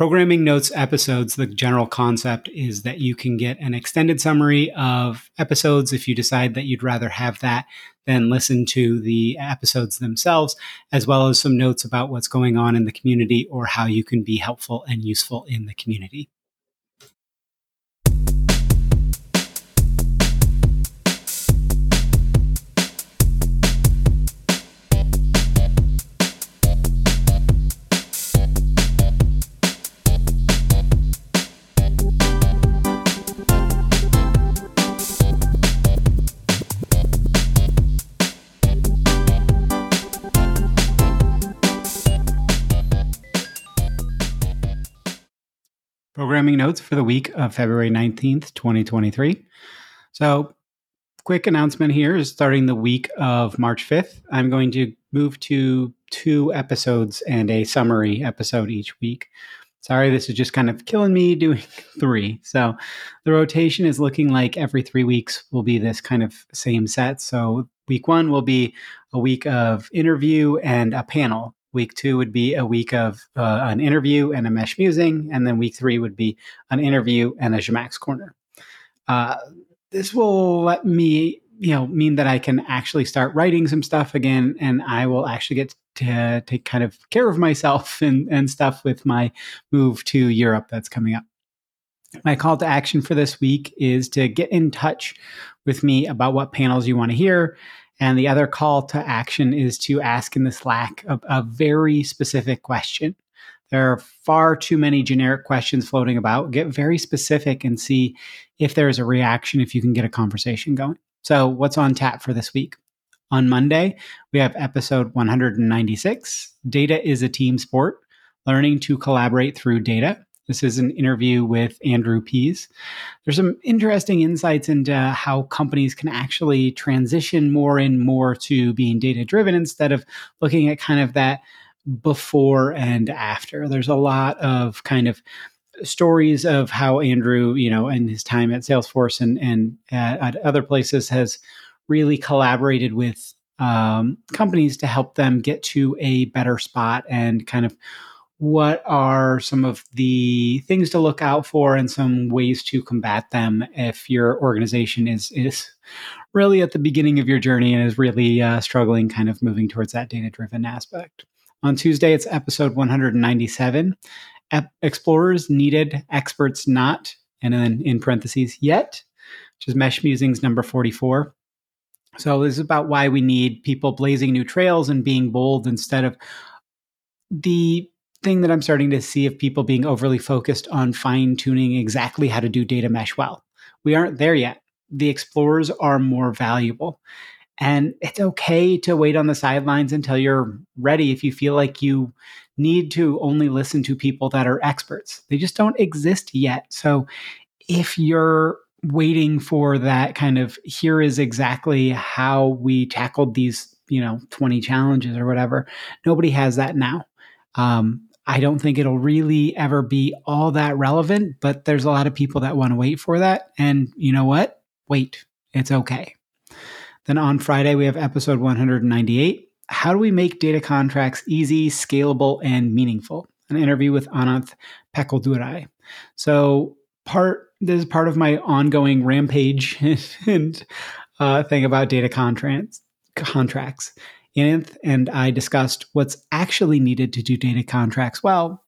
Programming Notes episodes, the general concept is that you can get an extended summary of episodes if you decide that you'd rather have that than listen to the episodes themselves, as well as some notes about what's going on in the community or how you can be helpful and useful in the community. Programming notes for the week of February 19th, 2023. So, quick announcement here is starting the week of March 5th. I'm going to move to two episodes and a summary episode each week. Sorry, this is just kind of killing me doing three. So, the rotation is looking like every three weeks will be this kind of same set. So, week one will be a week of interview and a panel Week two would be a week of uh, an interview and a mesh musing, and then week three would be an interview and a Zhamak's corner. Uh, this will let me, you know, mean that I can actually start writing some stuff again, and I will actually get to take kind of care of myself and, and stuff with my move to Europe that's coming up. My call to action for this week is to get in touch with me about what panels you want to hear and the other call to action is to ask in the Slack a, a very specific question. There are far too many generic questions floating about. Get very specific and see if there's a reaction, if you can get a conversation going. So, what's on tap for this week? On Monday, we have episode 196 Data is a Team Sport Learning to Collaborate Through Data. This is an interview with Andrew Pease. There's some interesting insights into how companies can actually transition more and more to being data driven instead of looking at kind of that before and after. There's a lot of kind of stories of how Andrew, you know, and his time at Salesforce and and at, at other places has really collaborated with um, companies to help them get to a better spot and kind of what are some of the things to look out for and some ways to combat them if your organization is is really at the beginning of your journey and is really uh, struggling kind of moving towards that data driven aspect? On tuesday it's episode 197 explorers needed experts not and then in parentheses yet which is mesh musings number 44 so this is about why we need people blazing new trails and being bold instead of the thing that I'm starting to see of people being overly focused on fine tuning exactly how to do data mesh well. We aren't there yet. The explorers are more valuable. And it's okay to wait on the sidelines until you're ready if you feel like you need to only listen to people that are experts. They just don't exist yet. So if you're waiting for that kind of here is exactly how we tackled these, you know, 20 challenges or whatever, nobody has that now. Um, I don't think it'll really ever be all that relevant, but there's a lot of people that want to wait for that. And you know what? Wait, it's okay. Then on Friday, we have episode 198 How do we make data contracts easy, scalable, and meaningful? An interview with Ananth Packkildurai. So, part this is part of my ongoing rampage and uh, thing about data contracts. Contracts. Ananth and I discussed what's actually needed to do data contracts well,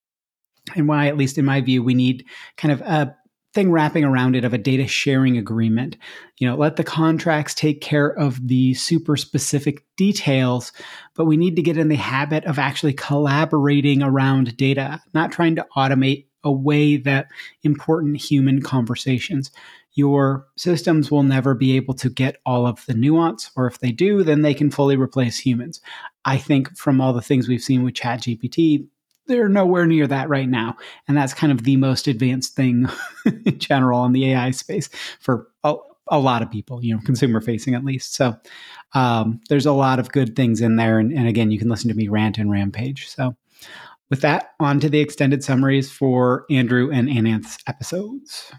and why, at least in my view, we need kind of a thing wrapping around it of a data sharing agreement. You know, let the contracts take care of the super specific details, but we need to get in the habit of actually collaborating around data, not trying to automate away that important human conversations your systems will never be able to get all of the nuance, or if they do, then they can fully replace humans. I think from all the things we've seen with ChatGPT, they're nowhere near that right now. And that's kind of the most advanced thing in general in the AI space for a, a lot of people, you know, consumer facing at least. So um, there's a lot of good things in there. And, and again, you can listen to me rant and rampage. So with that, on to the extended summaries for Andrew and Ananth's episodes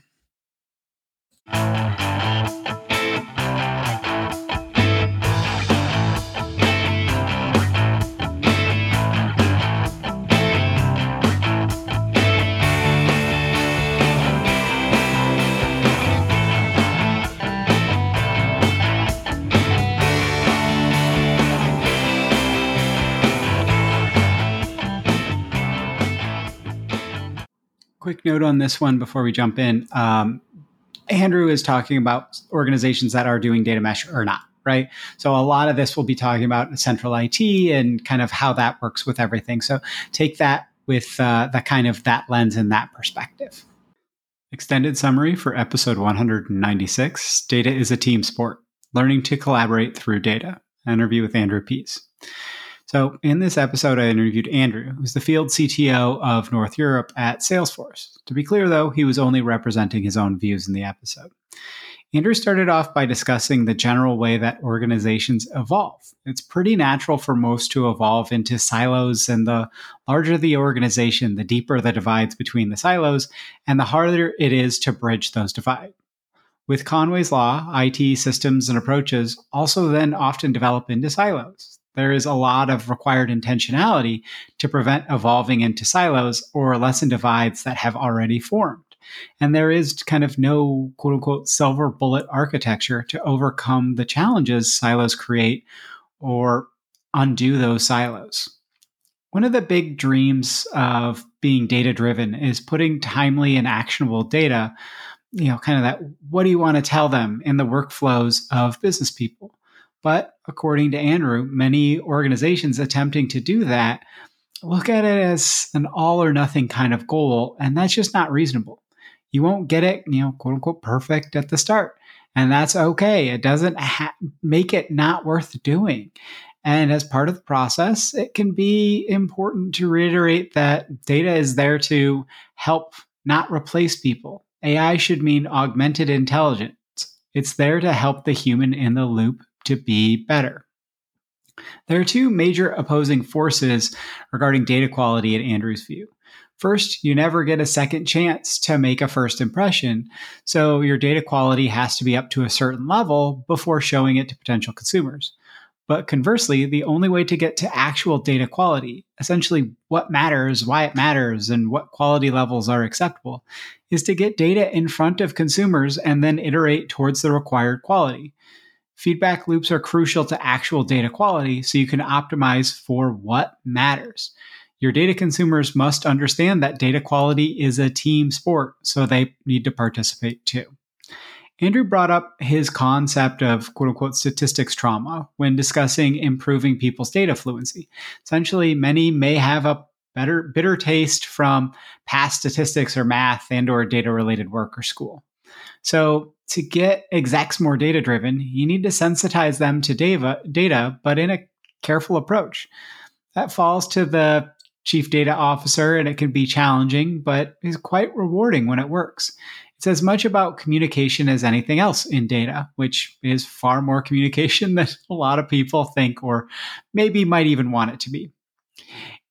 quick note on this one before we jump in. Um, Andrew is talking about organizations that are doing data mesh or not, right? So a lot of this will be talking about central IT and kind of how that works with everything. So take that with uh, the kind of that lens and that perspective. Extended summary for episode 196 Data is a team sport, learning to collaborate through data. Interview with Andrew Pease. So, in this episode, I interviewed Andrew, who's the field CTO of North Europe at Salesforce. To be clear, though, he was only representing his own views in the episode. Andrew started off by discussing the general way that organizations evolve. It's pretty natural for most to evolve into silos, and the larger the organization, the deeper the divides between the silos, and the harder it is to bridge those divides. With Conway's Law, IT systems and approaches also then often develop into silos there is a lot of required intentionality to prevent evolving into silos or lessen divides that have already formed. And there is kind of no quote unquote silver bullet architecture to overcome the challenges silos create or undo those silos. One of the big dreams of being data driven is putting timely and actionable data, you know, kind of that what do you want to tell them in the workflows of business people. But according to Andrew, many organizations attempting to do that look at it as an all or nothing kind of goal, and that's just not reasonable. You won't get it, you know, quote unquote, perfect at the start, and that's okay. It doesn't ha- make it not worth doing. And as part of the process, it can be important to reiterate that data is there to help, not replace people. AI should mean augmented intelligence. It's there to help the human in the loop to be better. There are two major opposing forces regarding data quality in Andrew's view. First, you never get a second chance to make a first impression, so your data quality has to be up to a certain level before showing it to potential consumers. But conversely, the only way to get to actual data quality, essentially what matters, why it matters, and what quality levels are acceptable, is to get data in front of consumers and then iterate towards the required quality. Feedback loops are crucial to actual data quality so you can optimize for what matters. Your data consumers must understand that data quality is a team sport, so they need to participate too. Andrew brought up his concept of quote unquote statistics trauma when discussing improving people's data fluency. Essentially, many may have a better bitter taste from past statistics or math and or data related work or school. So to get execs more data driven, you need to sensitize them to data, but in a careful approach. That falls to the chief data officer, and it can be challenging, but is quite rewarding when it works. It's as much about communication as anything else in data, which is far more communication than a lot of people think or maybe might even want it to be.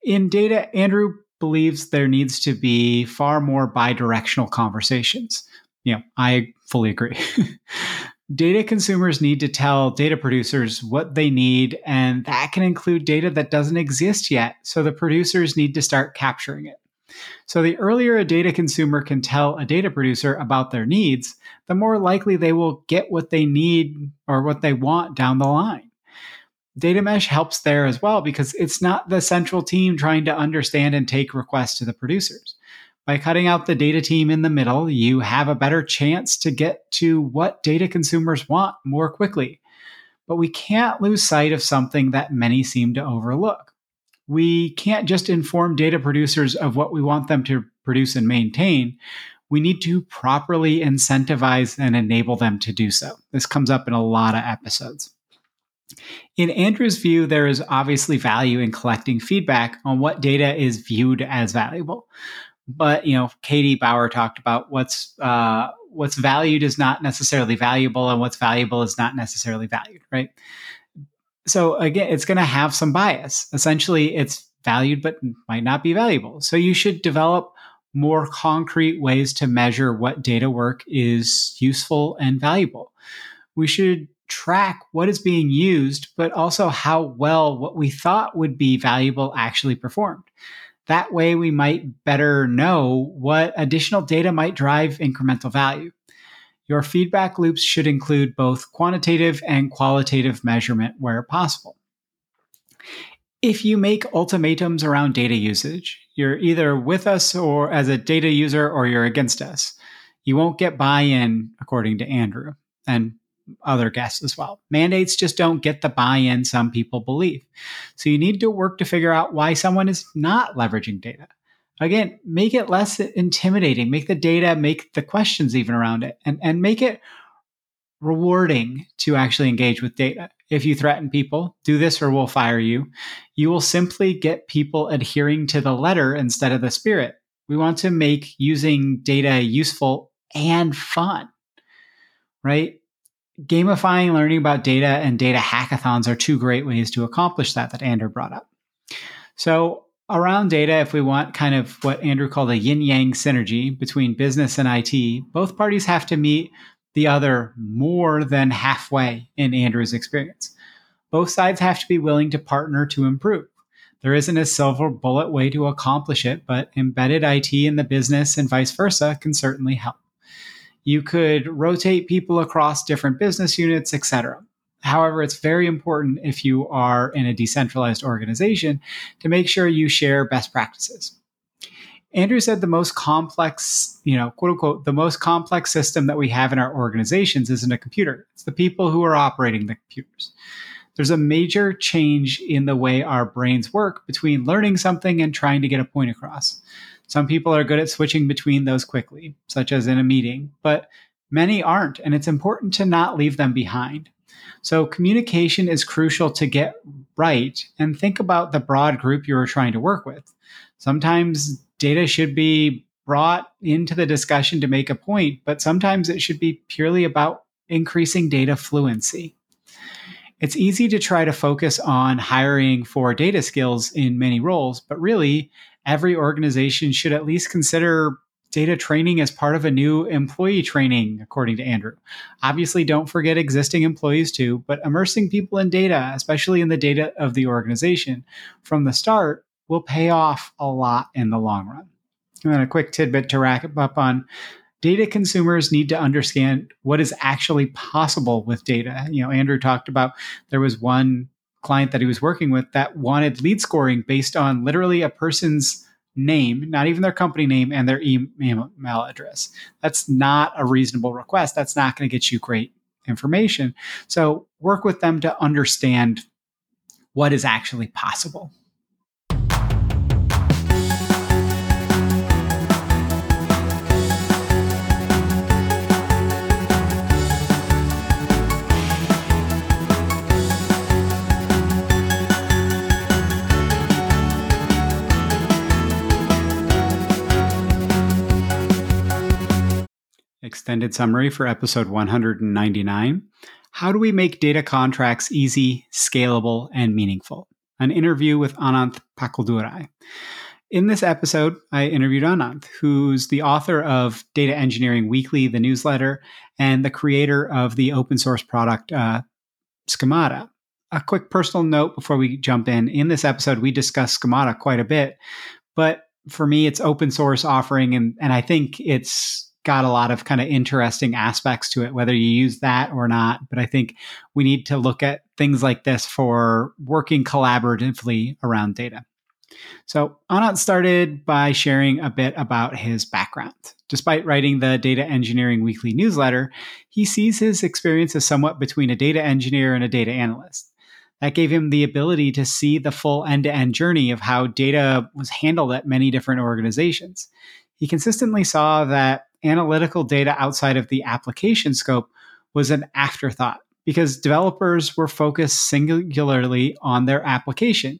In data, Andrew believes there needs to be far more bidirectional conversations know, I fully agree. data consumers need to tell data producers what they need, and that can include data that doesn't exist yet. So the producers need to start capturing it. So the earlier a data consumer can tell a data producer about their needs, the more likely they will get what they need or what they want down the line. Data mesh helps there as well because it's not the central team trying to understand and take requests to the producers. By cutting out the data team in the middle, you have a better chance to get to what data consumers want more quickly. But we can't lose sight of something that many seem to overlook. We can't just inform data producers of what we want them to produce and maintain. We need to properly incentivize and enable them to do so. This comes up in a lot of episodes. In Andrew's view, there is obviously value in collecting feedback on what data is viewed as valuable but you know katie bauer talked about what's uh, what's valued is not necessarily valuable and what's valuable is not necessarily valued right? So again it's going to have some bias. Essentially it's valued but might not be valuable. So you should develop more concrete ways to measure what data work is useful and valuable. We should track what is being used but also how well what we thought would be valuable actually performed that way, we might better know what additional data might drive incremental value. Your feedback loops should include both quantitative and qualitative measurement where possible. if you make ultimatums around data usage, you're either with us or as a data user or you're against us. You won't get buy in, according to Andrew and other guests as well. Mandates just don't get the buy in some people believe. So you need to work to figure out why someone is not leveraging data. Again, make it less intimidating, make the data, make the questions even around it, and, and make it rewarding to actually engage with data if you threaten people, do this or we'll fire you, you will simply get people adhering to the letter instead of the spirit. We want to make using data useful and fun, right? Gamifying learning about data and data hackathons are two great ways to accomplish that, that Andrew brought up. So, around data, if we want kind of what Andrew called a yin yang synergy between business and IT, both parties have to meet the other more than halfway in Andrew's experience. Both sides have to be willing to partner to improve. There isn't a silver bullet way to accomplish it, but embedded IT in the business and vice versa can certainly help. You could rotate people across different business units, etc. However, it's very important if you are in a decentralized organization to make sure you share best practices. Andrew said the most complex, you know, quote unquote, the most complex system that we have in our organizations isn't a computer. It's the people who are operating the computers. There's a major change in the way our brains work between learning something and trying to get a point across. Some people are good at switching between those quickly, such as in a meeting, but many aren't, and it's important to not leave them behind. So, communication is crucial to get right and think about the broad group you are trying to work with. Sometimes data should be brought into the discussion to make a point, but sometimes it should be purely about increasing data fluency. It's easy to try to focus on hiring for data skills in many roles, but really, every organization should at least consider data training as part of a new employee training, according to Andrew. Obviously, don't forget existing employees too, but immersing people in data, especially in the data of the organization from the start, will pay off a lot in the long run. And then a quick tidbit to wrap up on data consumers need to understand what is actually possible with data. You know, Andrew talked about there was one client that he was working with that wanted lead scoring based on literally a person's name, not even their company name and their email address. That's not a reasonable request. That's not going to get you great information. So work with them to understand what is actually possible. Extended summary for episode 199 How do we make data contracts easy, scalable, and meaningful? An interview with Ananth Packkildurai. In this episode, I interviewed Ananth, who's the author of Data Engineering Weekly, the newsletter, and the creator of the open source product uh, Schemata. A quick personal note before we jump in. In this episode, we discuss Schemata quite a bit, but for me, it's open source offering, and, and I think it's got a lot of kind of interesting aspects to it, whether you use that or not. But I think we need to look at things like this for working collaboratively around data. So, Ananth started by sharing a bit about his background. Despite writing the Data Engineering Weekly newsletter, he sees his experience as somewhat between a data engineer and a data analyst. That gave him the ability to see the full end to end journey of how data was handled at many different organizations. He consistently saw that analytical data outside of the application scope was an afterthought because developers were focused singularly on their application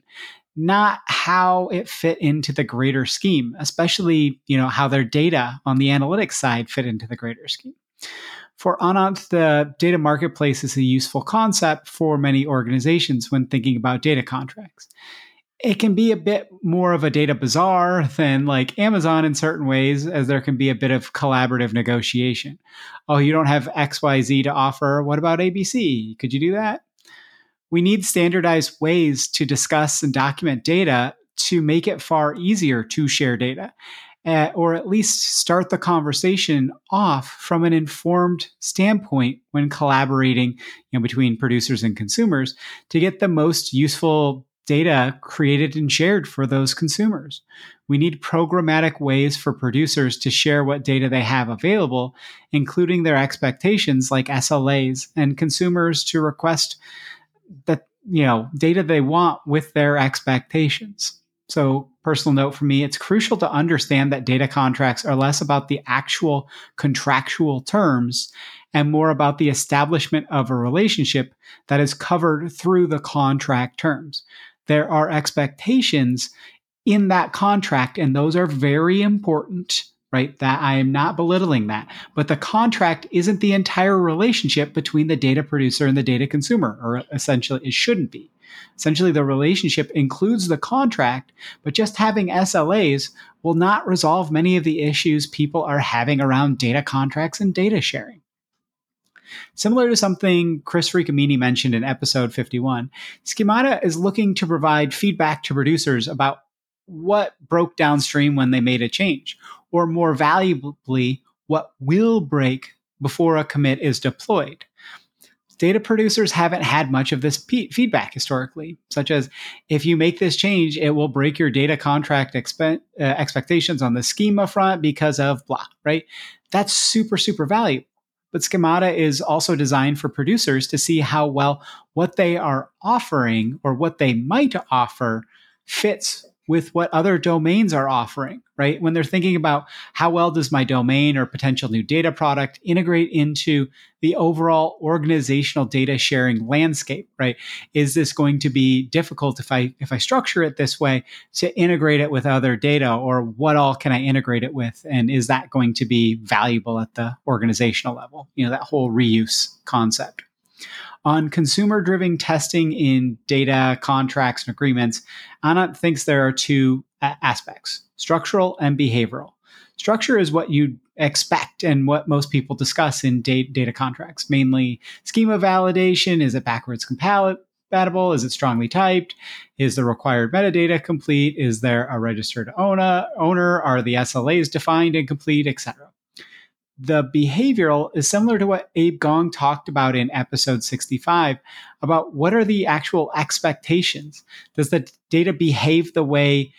not how it fit into the greater scheme especially you know how their data on the analytics side fit into the greater scheme. For Ananth, the data marketplace is a useful concept for many organizations when thinking about data contracts it can be a bit more of a data bazaar than like Amazon in certain ways, as there can be a bit of collaborative negotiation. Oh, you don't have XYZ to offer. What about ABC? Could you do that? We need standardized ways to discuss and document data to make it far easier to share data. Uh, or at least start the conversation off from an informed standpoint when collaborating you know, between producers and consumers to get the most useful data created and shared for those consumers. We need programmatic ways for producers to share what data they have available, including their expectations like SLAs, and consumers to request that you know data they want with their expectations. So, personal note for me, it's crucial to understand that data contracts are less about the actual contractual terms and more about the establishment of a relationship that is covered through the contract terms. There are expectations in that contract, and those are very important right? That I am not belittling that. But the contract isn't the entire relationship between the data producer and the data consumer, or essentially it shouldn't be. Essentially, the relationship includes the contract, but just having SLAs will not resolve many of the issues people are having around data contracts and data sharing. Similar to something Chris Riccomini mentioned in episode 51, Schemata is looking to provide feedback to producers about what broke downstream when they made a change, or more valuably, what will break before a commit is deployed. Data producers haven't had much of this feedback historically, such as if you make this change, it will break your data contract expe- uh, expectations on the schema front because of blah, right? That's super, super valuable. But Schemata is also designed for producers to see how well what they are offering or what they might offer fits with what other domains are offering, right? When they're thinking about how well does my domain or potential new data product integrate into the overall organizational data sharing landscape, right? Is this going to be difficult if I if I structure it this way to integrate it with other data or what all can I integrate it with and is that going to be valuable at the organizational level? You know, that whole reuse concept. On consumer driven testing in data, contracts, and agreements, Ananth thinks there are two uh, aspects structural and behavioral. Structure is what you expect and what most people discuss in data contracts, mainly schema validation. Is it backwards compatible? Is it strongly typed? Is the required metadata complete? Is there a registered owner? Owner? Are the SLAs defined and complete, etc the behavioral is similar to what Abe Gong talked about in episode 65 about what are the actual expectations? Does the data behave the way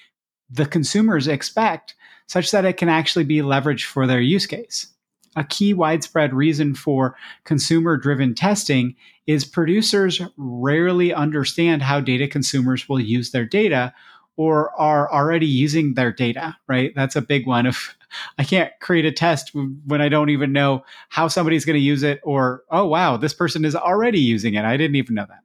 the consumers expect such that it can actually be leveraged for their use case? A key widespread reason for consumer driven testing is producers rarely understand how data consumers will use their data or are already using their data, right? That's a big one of I can't create a test when I don't even know how somebody's going to use it or, oh, wow, this person is already using it. I didn't even know that.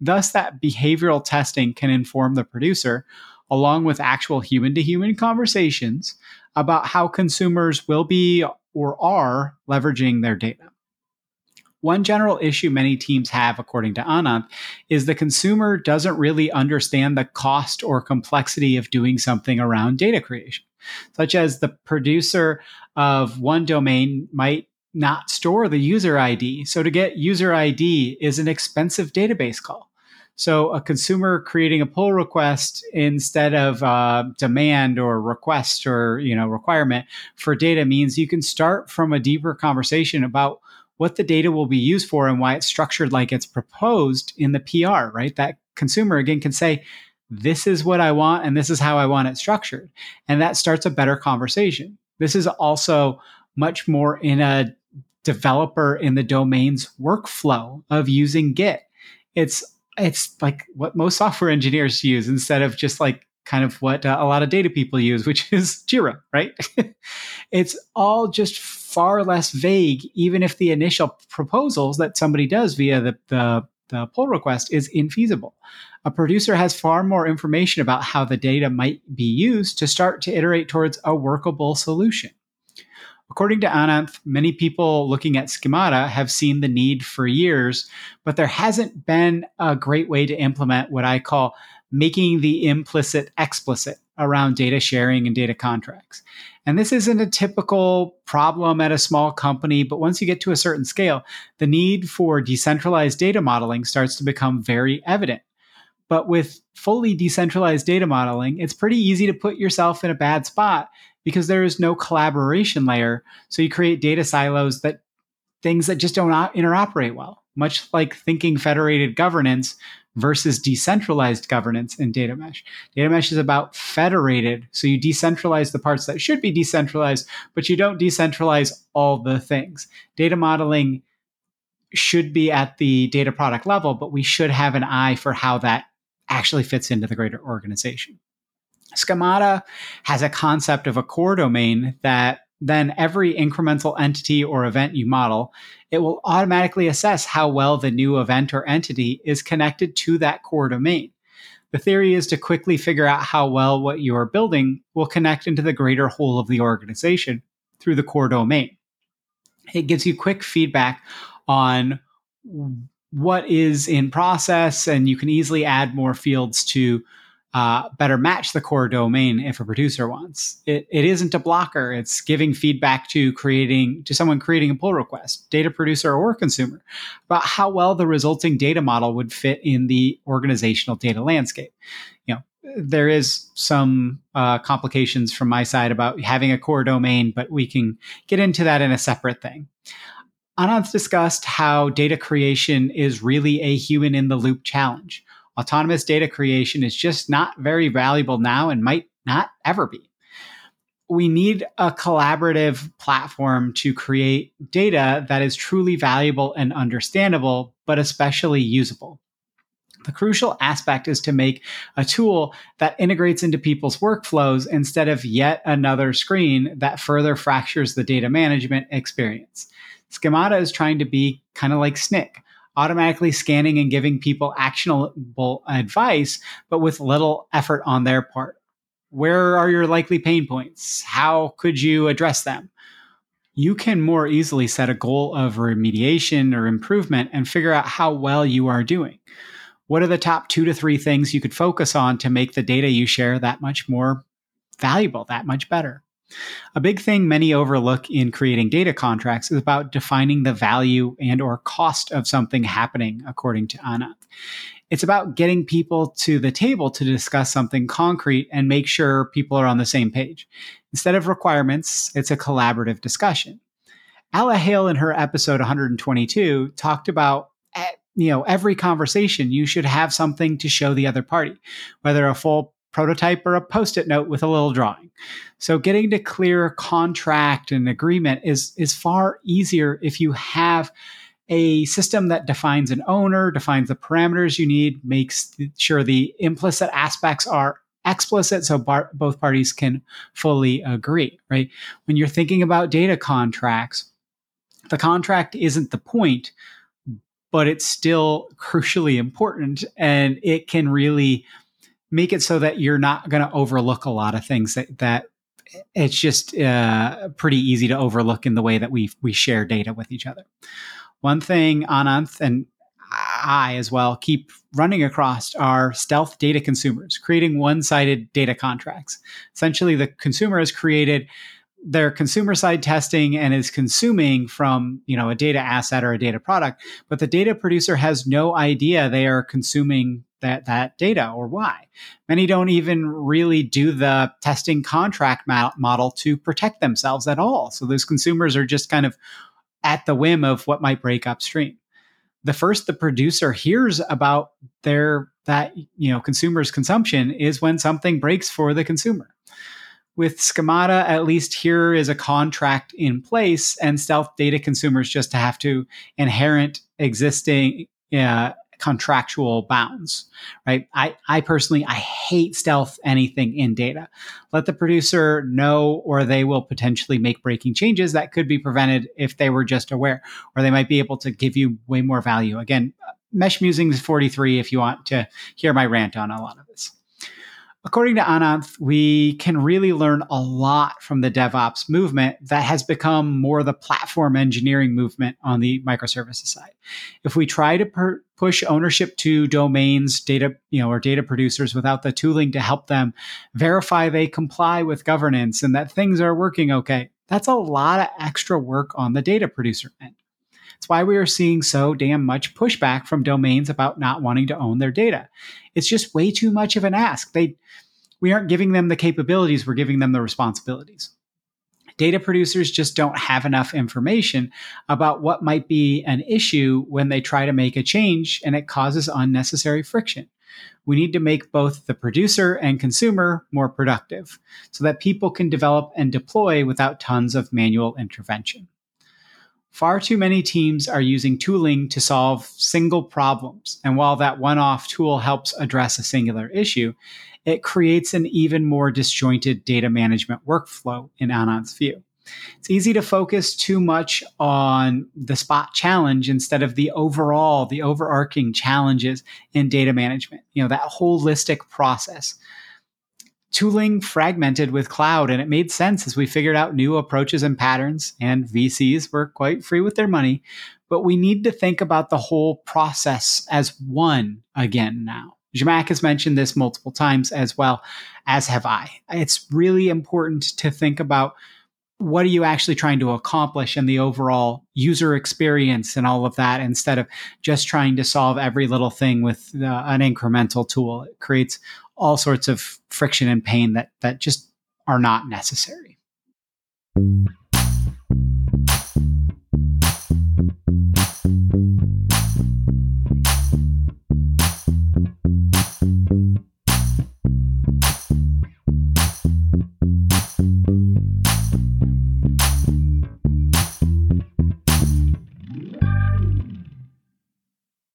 Thus, that behavioral testing can inform the producer, along with actual human to human conversations about how consumers will be or are leveraging their data. One general issue many teams have, according to Ananth, is the consumer doesn't really understand the cost or complexity of doing something around data creation such as the producer of one domain might not store the user ID. So to get user ID is an expensive database call. So a consumer creating a pull request instead of uh, demand or request or you know requirement for data means you can start from a deeper conversation about what the data will be used for and why it's structured like it's proposed in the PR. Right, that consumer again can say, this is what I want and this is how I want it structured. And that starts a better conversation. This is also much more in a developer in the domain's workflow of using Git. It's it's like what most software engineers use instead of just like kind of what uh, a lot of data people use, which is Jira, right? it's all just far less vague, even if the initial proposals that somebody does via the, the, the pull request is infeasible a producer has far more information about how the data might be used to start to iterate towards a workable solution. According to Ananth, many people looking at schemata have seen the need for years, but there hasn't been a great way to implement what I call making the implicit explicit around data sharing and data contracts. And this isn't a typical problem at a small company, but once you get to a certain scale, the need for decentralized data modeling starts to become very evident. But with fully decentralized data modeling, it's pretty easy to put yourself in a bad spot because there is no collaboration layer. So you create data silos that things that just don't interoperate well. Much like thinking federated governance, versus decentralized governance in data mesh. Data mesh is about federated. So you decentralize the parts that should be decentralized, but you don't decentralize all the things. Data modeling should be at the data product level, but we should have an eye for how that actually fits into the greater organization. Schemata has a concept of a core domain that then every incremental entity or event you model, it will automatically assess how well the new event or entity is connected to that core domain. The theory is to quickly figure out how well what you are building will connect into the greater whole of the organization through the core domain. It gives you quick feedback on what is in process, and you can easily add more fields to uh, better match the core domain if a producer wants. It, it isn't a blocker. It's giving feedback to creating to someone creating a pull request, data producer or consumer, about how well the resulting data model would fit in the organizational data landscape. You know, there is some uh, complications from my side about having a core domain, but we can get into that in a separate thing. Ananth discussed how data creation is really a human in the loop challenge autonomous data creation is just not very valuable now and might not ever be. We need a collaborative platform to create data that is truly valuable and understandable, but especially usable. The crucial aspect is to make a tool that integrates into people's workflows instead of yet another screen that further fractures the data management experience. Schemata is trying to be kind of like Snyk, automatically scanning and giving people actionable advice, but with little effort on their part. Where are your likely pain points? How could you address them? You can more easily set a goal of remediation or improvement and figure out how well you are doing. What are the top two to three things you could focus on to make the data you share that much more valuable, that much better? A big thing many overlook in creating data contracts is about defining the value and or cost of something happening according to Ananth. It's about getting people to the table to discuss something concrete and make sure people are on the same page. Instead of requirements, it's a collaborative discussion. Alla Hale in her episode 122 talked about eh, you know every conversation you should have something to show the other party whether a full prototype or a post-it note with a little drawing. So getting to clear contract and agreement is is far easier if you have a system that defines an owner, defines the parameters you need, makes sure the implicit aspects are explicit so bar- both parties can fully agree, right? When you're thinking about data contracts, the contract isn't the point, but it's still crucially important and it can really make it so that you're not going to overlook a lot of things that, that it's just uh, pretty easy to overlook in the way that we we share data with each other. One thing Ananth and I as well keep running across are stealth data consumers, creating one-sided data contracts. Essentially, the consumer has created their consumer side testing and is consuming from you know a data asset or a data product, but the data producer has no idea they are consuming that that data or why. Many don't even really do the testing contract model to protect themselves at all. So those consumers are just kind of at the whim of what might break upstream. The first the producer hears about their that you know consumers consumption is when something breaks for the consumer. With schemata, at least here is a contract in place, and stealth data consumers just have to inherent existing uh, contractual bounds, right? I, I personally, I hate stealth anything in data. Let the producer know, or they will potentially make breaking changes that could be prevented if they were just aware, or they might be able to give you way more value. Again, Mesh Musings 43 if you want to hear my rant on a lot of this. According to Ananth, we can really learn a lot from the DevOps movement that has become more the platform engineering movement on the microservices side. If we try to per- push ownership to domains, data, you know, or data producers without the tooling to help them verify they comply with governance and that things are working okay, that's a lot of extra work on the data producer end. It's why we are seeing so damn much pushback from domains about not wanting to own their data. It's just way too much of an ask. They we aren't giving them the capabilities, we're giving them the responsibilities. Data producers just don't have enough information about what might be an issue when they try to make a change and it causes unnecessary friction. We need to make both the producer and consumer more productive so that people can develop and deploy without tons of manual intervention. Far too many teams are using tooling to solve single problems. And while that one off tool helps address a singular issue, it creates an even more disjointed data management workflow in Ananth's view. It's easy to focus too much on the spot challenge instead of the overall, the overarching challenges in data management, you know, that holistic process. Tooling fragmented with cloud, and it made sense as we figured out new approaches and patterns, and VCs were quite free with their money. But we need to think about the whole process as one again now. Zhamak has mentioned this multiple times as well, as have I. It's really important to think about what are you actually trying to accomplish and the overall user experience and all of that instead of just trying to solve every little thing with uh, an incremental tool it creates all sorts of friction and pain that that just are not necessary